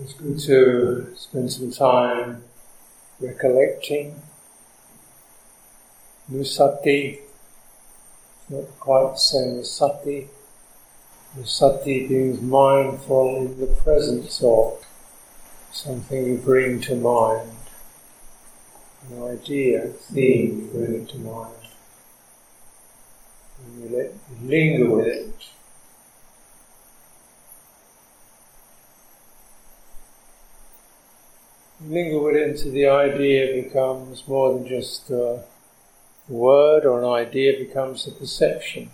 It's good to spend some time recollecting. Nusati, not quite the same as sati. Nusati means mindful in the presence of something you bring to mind, an idea, theme you bring to mind. And you let linger with it. With it until the idea becomes more than just a word or an idea becomes a perception.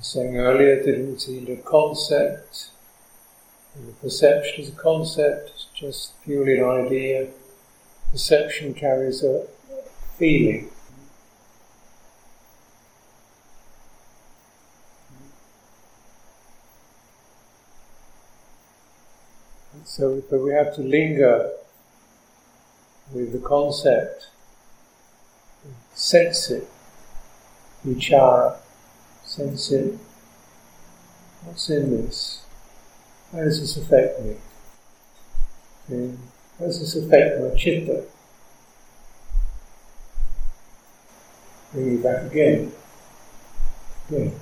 Saying earlier it's either a concept, and the perception is a concept, it's just purely an idea. Perception carries a feeling. So, but we have to linger with the concept, sense it, vichara, sense it. What's in this? How does this affect me? How does this affect my chitta? Bring you back again. Again.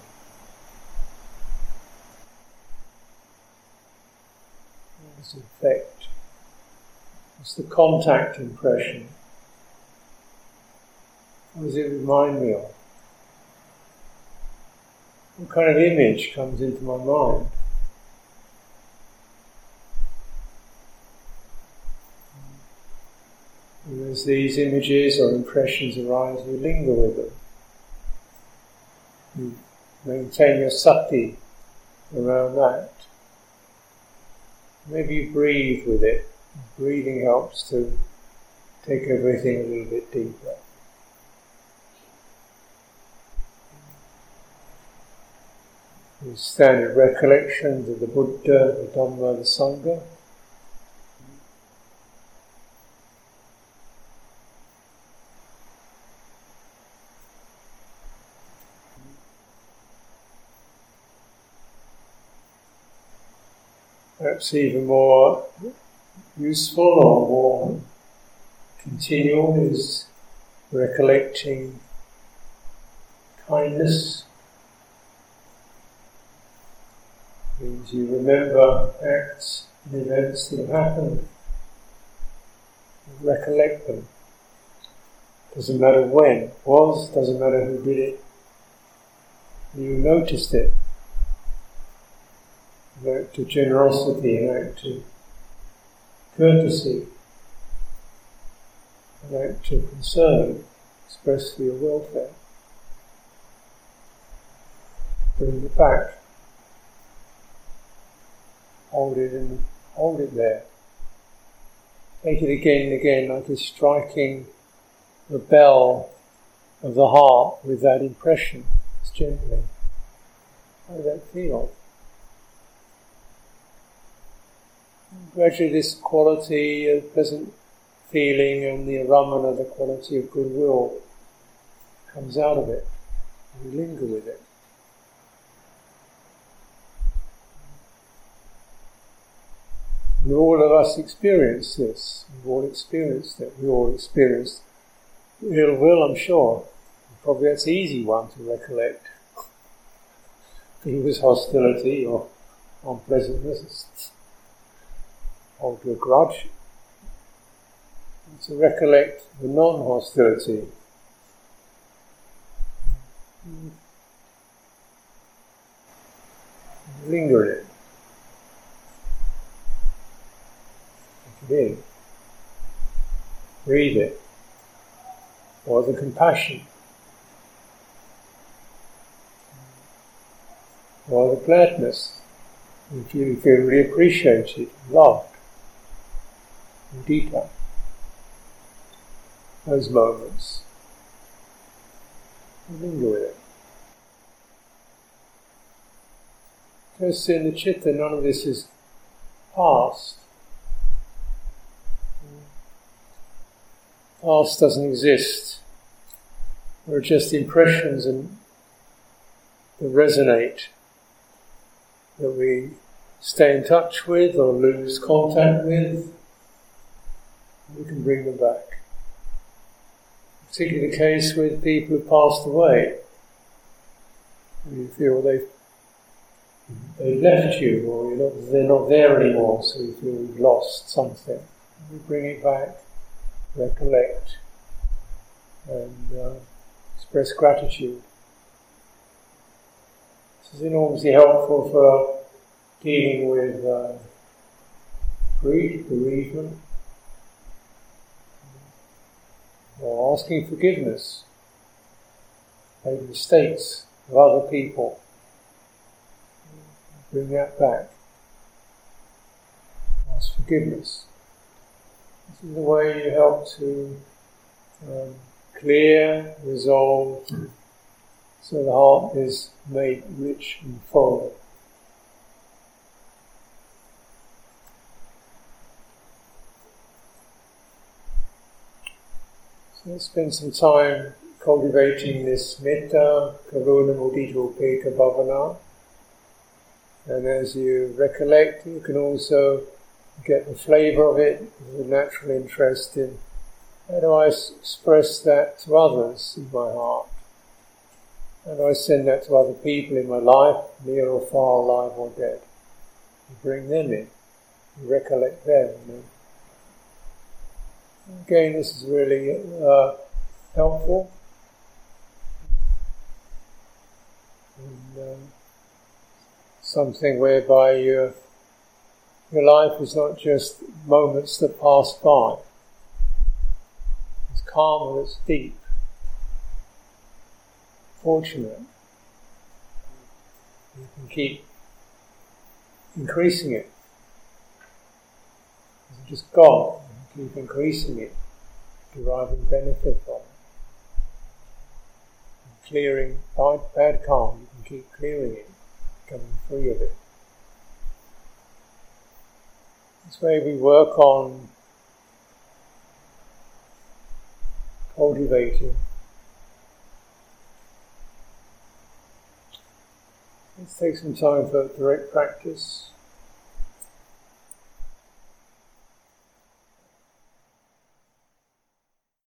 Effect. It's the contact impression. What does it remind me of? What kind of image comes into my mind? And as these images or impressions arise, you linger with them. You maintain your sati around that. Maybe you breathe with it. Breathing helps to take everything a little bit deeper. The standard recollections of the Buddha, the Dhamma, the Sangha. Perhaps even more useful or more continual is recollecting kindness. It Means you remember acts and events that have happened, You recollect them. Doesn't matter when it was, doesn't matter who did it. You noticed it an act of generosity, an act of courtesy, an act of concern expressed for your welfare. Bring it back. Hold it and hold it there. Take it again and again like a striking the bell of the heart with that impression. It's gently. How does that feel? Gradually this quality of pleasant feeling and the aramana, the quality of goodwill, comes out of it. And we linger with it. And all of us experience this. We've all experienced it. We all experience ill will, I'm sure. Probably that's an easy one to recollect. it was hostility or unpleasantness hold a grudge, to recollect the non-hostility. Linger in it. Take it in. Breathe it. Or the compassion. Or the gladness. If you feel really appreciated, loved detail. Those moments. Linger with it. Because in the chitta, none of this is past. Past doesn't exist. There are just impressions and that resonate that we stay in touch with or lose contact with, we can bring them back. Particularly the case with people who passed away. You feel they've they've left you, or not, they're not there anymore, so you feel you've lost something. We bring it back, recollect, and uh, express gratitude. This is enormously helpful for dealing with uh, grief, bereavement, or asking forgiveness, maybe mistakes of other people. Bring that back. Ask forgiveness. This is the way you help to um, clear, resolve, so the heart is made rich and full. Spend some time cultivating this metta, karuna mudita upekkha bhavana. And as you recollect, you can also get the flavour of it, the natural interest in how do I express that to others in my heart? How do I send that to other people in my life, near or far, alive or dead? You bring them in, you recollect them. Again, this is really uh, helpful. And, um, something whereby your your life is not just moments that pass by It's calm and it's deep. Fortunate. You can keep increasing it. It's just God. Keep increasing it, deriving benefit from it. Clearing bad, bad karma, you can keep clearing it, becoming free of it. This way we work on cultivating. Let's take some time for direct practice.